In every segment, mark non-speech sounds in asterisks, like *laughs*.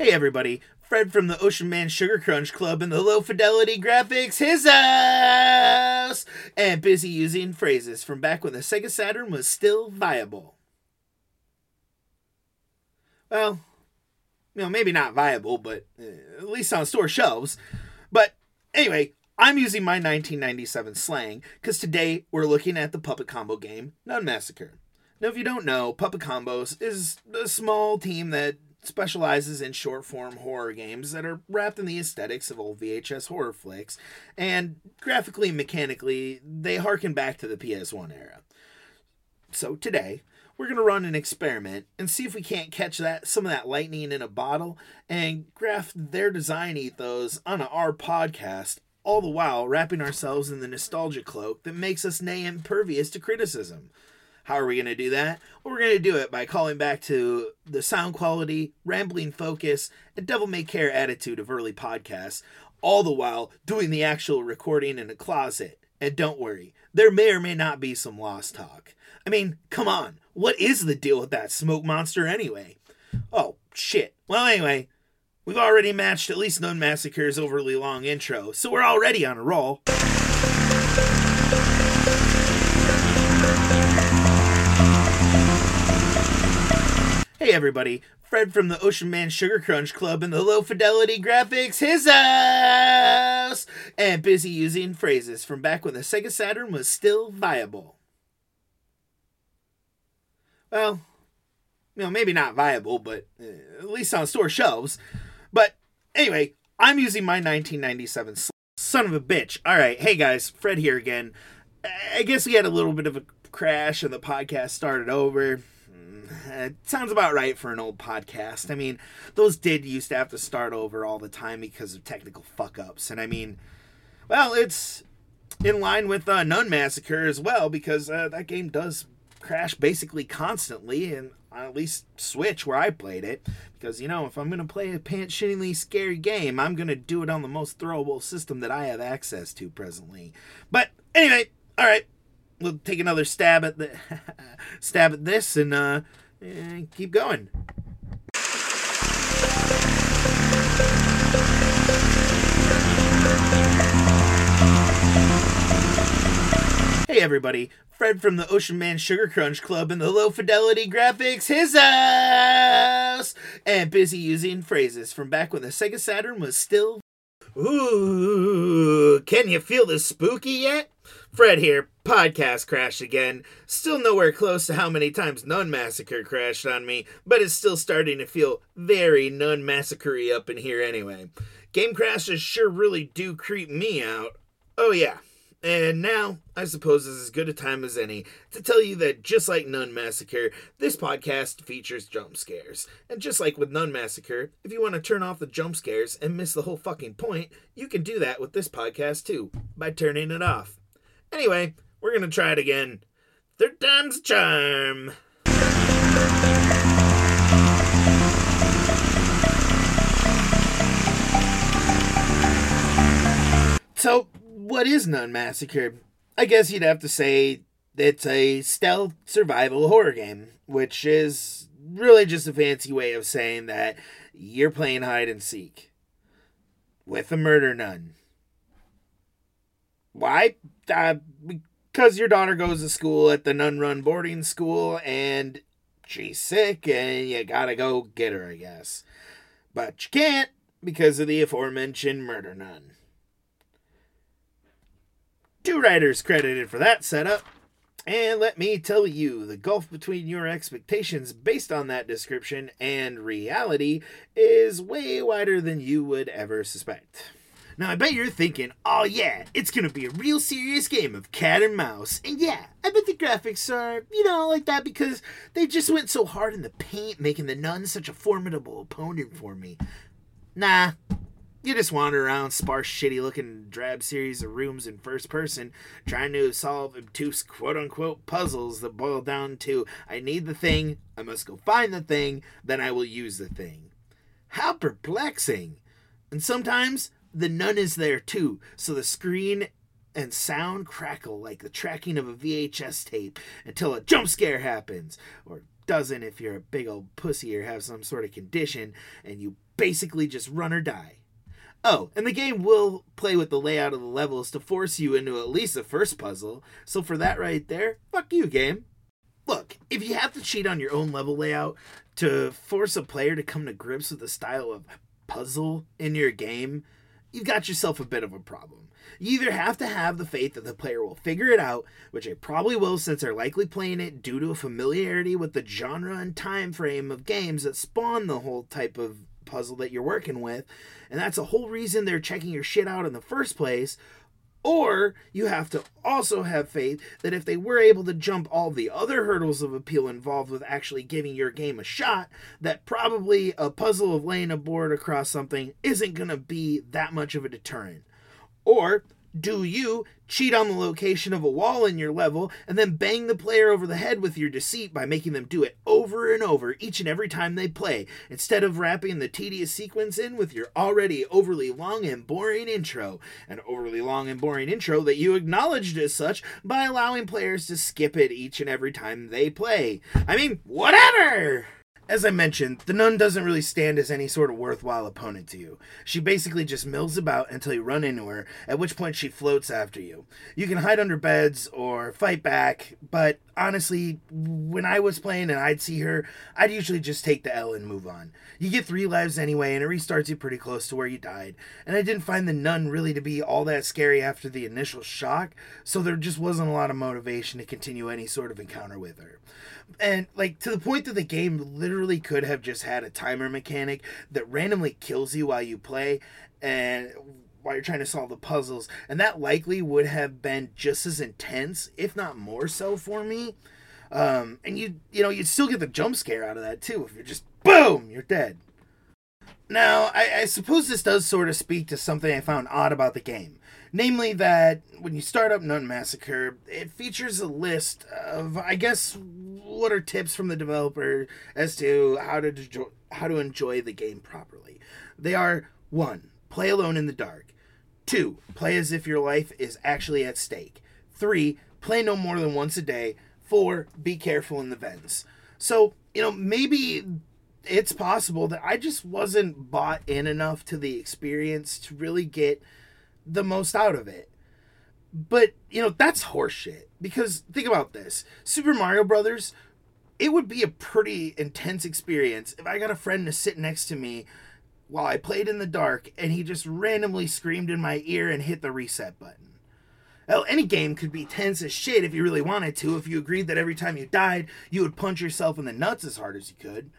Hey everybody, Fred from the Ocean Man Sugar Crunch Club and the Low Fidelity Graphics, his ass! And busy using phrases from back when the Sega Saturn was still viable. Well, you know, maybe not viable, but uh, at least on store shelves. But anyway, I'm using my 1997 slang because today we're looking at the Puppet Combo game, Nun Massacre. Now, if you don't know, Puppet Combos is a small team that specializes in short form horror games that are wrapped in the aesthetics of old VHS horror flicks, and graphically and mechanically, they harken back to the PS1 era. So today, we're going to run an experiment and see if we can't catch that some of that lightning in a bottle and graft their design ethos on our podcast all the while wrapping ourselves in the nostalgia cloak that makes us nay impervious to criticism. How are we going to do that? Well, we're going to do it by calling back to the sound quality, rambling focus, and devil may care attitude of early podcasts, all the while doing the actual recording in a closet. And don't worry, there may or may not be some lost talk. I mean, come on, what is the deal with that smoke monster anyway? Oh, shit. Well, anyway, we've already matched at least Nun Massacre's overly long intro, so we're already on a roll. Hey everybody, Fred from the Ocean Man Sugar Crunch Club and the Low Fidelity Graphics, his ass! And busy using phrases from back when the Sega Saturn was still viable. Well, you know, maybe not viable, but uh, at least on store shelves. But anyway, I'm using my 1997 sl- son of a bitch. All right, hey guys, Fred here again. I guess we had a little bit of a crash and the podcast started over. It sounds about right for an old podcast. I mean, those did used to have to start over all the time because of technical fuck ups. And I mean, well, it's in line with uh, Nun Massacre as well because uh, that game does crash basically constantly, and at least Switch where I played it. Because, you know, if I'm going to play a pants shittingly scary game, I'm going to do it on the most throwable system that I have access to presently. But anyway, all right, we'll take another stab at the *laughs* stab at this and uh and keep going. Hey everybody, Fred from the Ocean Man Sugar Crunch Club and the Low Fidelity Graphics, his! And busy using phrases from back when the Sega Saturn was still. Ooh, can you feel the spooky yet? Fred here, podcast crashed again. Still nowhere close to how many times Nun Massacre crashed on me, but it's still starting to feel very Nun Massacre up in here anyway. Game crashes sure really do creep me out. Oh, yeah. And now, I suppose is as good a time as any to tell you that just like Nun Massacre, this podcast features jump scares. And just like with Nun Massacre, if you want to turn off the jump scares and miss the whole fucking point, you can do that with this podcast too, by turning it off. Anyway, we're gonna try it again. Third time's charm. So, what is Nun Massacre? I guess you'd have to say it's a stealth survival horror game, which is really just a fancy way of saying that you're playing hide and seek with a murder nun. Why? Uh, because your daughter goes to school at the nun run boarding school and she's sick and you gotta go get her, I guess. But you can't because of the aforementioned murder nun. Two writers credited for that setup. And let me tell you, the gulf between your expectations based on that description and reality is way wider than you would ever suspect. Now, I bet you're thinking, oh yeah, it's gonna be a real serious game of cat and mouse. And yeah, I bet the graphics are, you know, like that because they just went so hard in the paint, making the nun such a formidable opponent for me. Nah, you just wander around sparse, shitty looking, drab series of rooms in first person, trying to solve obtuse quote unquote puzzles that boil down to I need the thing, I must go find the thing, then I will use the thing. How perplexing! And sometimes the nun is there too, so the screen and sound crackle like the tracking of a VHS tape until a jump scare happens, or doesn't if you're a big old pussy or have some sort of condition and you basically just run or die. Oh, and the game will play with the layout of the levels to force you into at least the first puzzle. So for that right there, fuck you, game. Look, if you have to cheat on your own level layout to force a player to come to grips with the style of puzzle in your game, you've got yourself a bit of a problem. You either have to have the faith that the player will figure it out, which they probably will since they're likely playing it due to a familiarity with the genre and time frame of games that spawn the whole type of puzzle that you're working with, and that's the whole reason they're checking your shit out in the first place. Or you have to also have faith that if they were able to jump all the other hurdles of appeal involved with actually giving your game a shot, that probably a puzzle of laying a board across something isn't going to be that much of a deterrent. Or do you cheat on the location of a wall in your level and then bang the player over the head with your deceit by making them do it over and over each and every time they play, instead of wrapping the tedious sequence in with your already overly long and boring intro? An overly long and boring intro that you acknowledged as such by allowing players to skip it each and every time they play. I mean, whatever! As I mentioned, the nun doesn't really stand as any sort of worthwhile opponent to you. She basically just mills about until you run into her, at which point she floats after you. You can hide under beds or fight back, but honestly, when I was playing and I'd see her, I'd usually just take the L and move on. You get three lives anyway, and it restarts you pretty close to where you died. And I didn't find the nun really to be all that scary after the initial shock, so there just wasn't a lot of motivation to continue any sort of encounter with her and like to the point that the game literally could have just had a timer mechanic that randomly kills you while you play and while you're trying to solve the puzzles. And that likely would have been just as intense if not more so for me. Um, and you you know you'd still get the jump scare out of that too if you're just boom you're dead now I, I suppose this does sort of speak to something i found odd about the game Namely, that when you start up Nun Massacre, it features a list of, I guess, what are tips from the developer as to how to enjoy, how to enjoy the game properly. They are one, play alone in the dark. Two, play as if your life is actually at stake. Three, play no more than once a day. Four, be careful in the vents. So, you know, maybe it's possible that I just wasn't bought in enough to the experience to really get the most out of it. But, you know, that's horseshit. Because think about this Super Mario Brothers, it would be a pretty intense experience if I got a friend to sit next to me while I played in the dark and he just randomly screamed in my ear and hit the reset button. Hell, any game could be tense as shit if you really wanted to, if you agreed that every time you died, you would punch yourself in the nuts as hard as you could.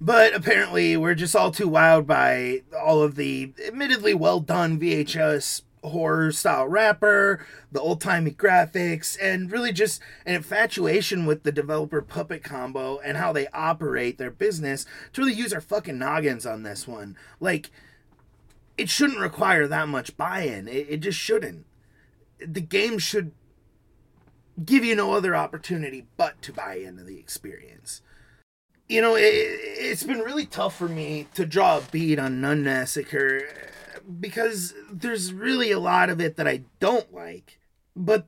But apparently, we're just all too wowed by all of the admittedly well done VHS horror style wrapper, the old timey graphics, and really just an infatuation with the developer puppet combo and how they operate their business to really use our fucking noggins on this one. Like, it shouldn't require that much buy in. It, it just shouldn't. The game should give you no other opportunity but to buy into the experience you know, it, has been really tough for me to draw a bead on Nun Massacre because there's really a lot of it that I don't like, but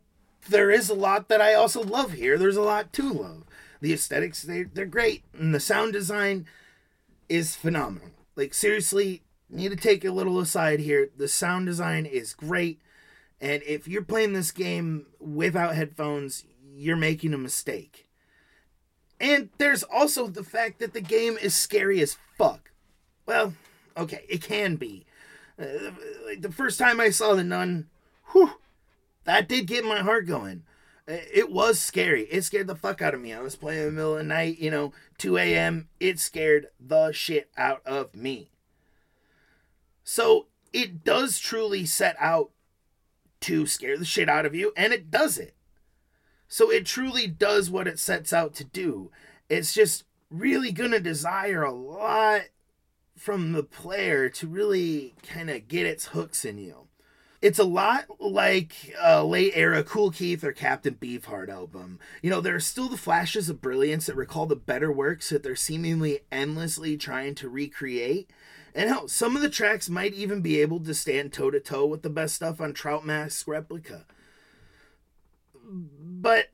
there is a lot that I also love here. There's a lot to love. The aesthetics, they, they're great, and the sound design is phenomenal. Like, seriously, need to take a little aside here. The sound design is great, and if you're playing this game without headphones, you're making a mistake and there's also the fact that the game is scary as fuck. Well, okay, it can be. Uh, like the first time I saw the nun, whew, that did get my heart going. Uh, it was scary. It scared the fuck out of me. I was playing in the middle of the night, you know, 2 a.m. It scared the shit out of me. So it does truly set out to scare the shit out of you, and it does it. So it truly does what it sets out to do. It's just really going to desire a lot from the player to really kind of get its hooks in you. It's a lot like a late era Kool Keith or Captain Beefheart album. You know, there are still the flashes of brilliance that recall the better works that they're seemingly endlessly trying to recreate. And hell, some of the tracks might even be able to stand toe to toe with the best stuff on Trout Mask Replica but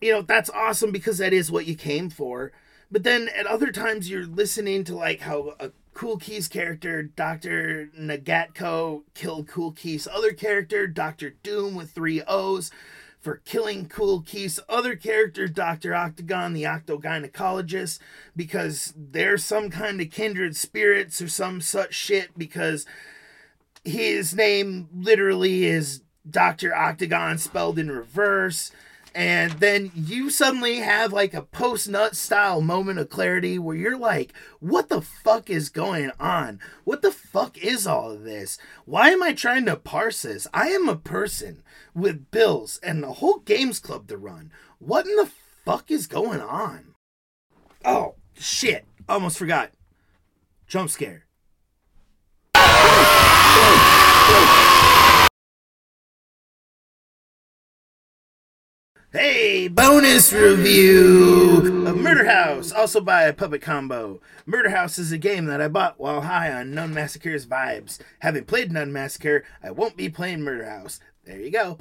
you know that's awesome because that is what you came for But then at other times you're listening to like how a Kool Keith character, Dr. Nogatco, killed Kool Keith's other character, Dr. Doom with three O's, for killing Kool Keith's other character, Dr. Octagon, the octogynecologist, because they're some kind of kindred spirits or some such shit, because his name literally is Dr. Octagon spelled in reverse and then you suddenly have like a post nut style moment of clarity where you're like, what the fuck is going on? What the fuck is all of this? Why am I trying to parse this? I am a person with bills and a whole games club to run. What in the fuck is going on? Oh, shit. Almost forgot. Jump scare. Hey, bonus review of Murder House, also by Puppet Combo. Murder House is a game that I bought while high on Nun Massacre's vibes. Having played Nun Massacre, I won't be playing Murder House. There you go.